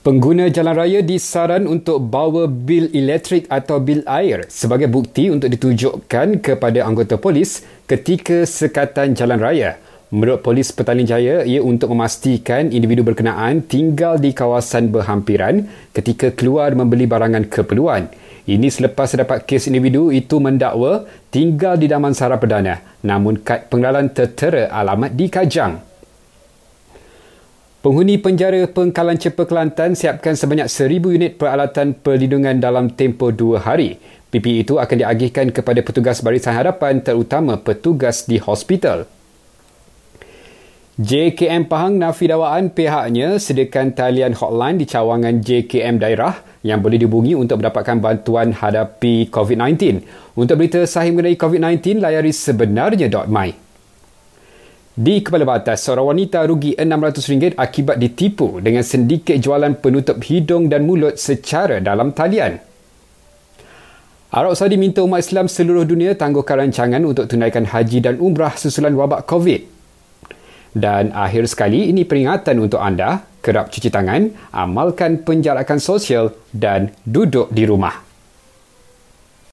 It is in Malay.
Pengguna jalan raya disaran untuk bawa bil elektrik atau bil air sebagai bukti untuk ditunjukkan kepada anggota polis ketika sekatan jalan raya. Menurut Polis Petaling Jaya, ia untuk memastikan individu berkenaan tinggal di kawasan berhampiran ketika keluar membeli barangan keperluan. Ini selepas terdapat kes individu itu mendakwa tinggal di Damansara Perdana namun kad pengenalan tertera alamat di Kajang. Penghuni penjara Pengkalan Cepa Kelantan siapkan sebanyak 1,000 unit peralatan perlindungan dalam tempoh dua hari. PP itu akan diagihkan kepada petugas barisan hadapan terutama petugas di hospital. JKM Pahang nafi dakwaan pihaknya sediakan talian hotline di cawangan JKM daerah yang boleh dihubungi untuk mendapatkan bantuan hadapi COVID-19. Untuk berita sahih mengenai COVID-19, layari sebenarnya.my. Di Kepala Batas, seorang wanita rugi RM600 akibat ditipu dengan sindiket jualan penutup hidung dan mulut secara dalam talian. Arab Saudi minta umat Islam seluruh dunia tangguhkan rancangan untuk tunaikan haji dan umrah susulan wabak COVID. Dan akhir sekali, ini peringatan untuk anda, kerap cuci tangan, amalkan penjarakan sosial dan duduk di rumah.